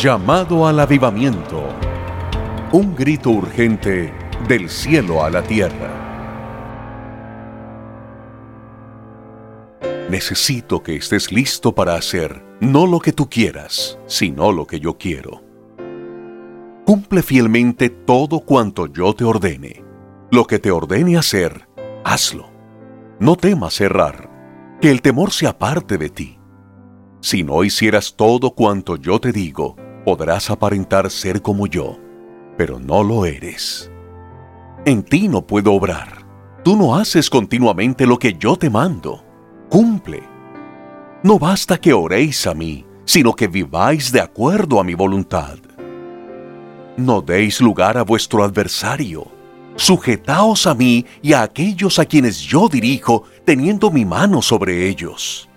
Llamado al avivamiento. Un grito urgente del cielo a la tierra. Necesito que estés listo para hacer no lo que tú quieras, sino lo que yo quiero. Cumple fielmente todo cuanto yo te ordene. Lo que te ordene hacer, hazlo. No temas errar, que el temor se aparte de ti. Si no hicieras todo cuanto yo te digo, podrás aparentar ser como yo, pero no lo eres. En ti no puedo obrar. Tú no haces continuamente lo que yo te mando. Cumple. No basta que oréis a mí, sino que viváis de acuerdo a mi voluntad. No deis lugar a vuestro adversario. Sujetaos a mí y a aquellos a quienes yo dirijo, teniendo mi mano sobre ellos.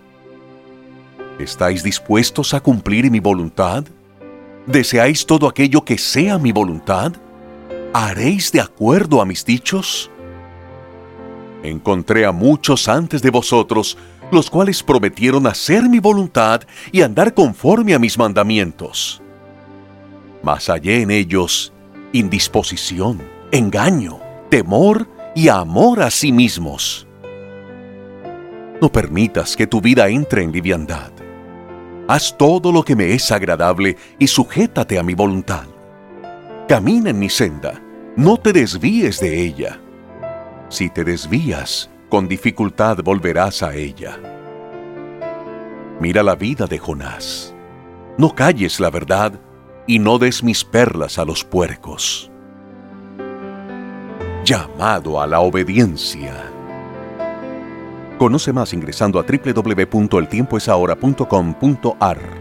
¿Estáis dispuestos a cumplir mi voluntad? ¿Deseáis todo aquello que sea mi voluntad? ¿Haréis de acuerdo a mis dichos? Encontré a muchos antes de vosotros, los cuales prometieron hacer mi voluntad y andar conforme a mis mandamientos. Mas hallé en ellos indisposición, engaño, temor y amor a sí mismos. No permitas que tu vida entre en liviandad Haz todo lo que me es agradable y sujétate a mi voluntad. Camina en mi senda, no te desvíes de ella. Si te desvías, con dificultad volverás a ella. Mira la vida de Jonás. No calles la verdad y no des mis perlas a los puercos. Llamado a la obediencia. Conoce más ingresando a www.eltiempoesahora.com.ar.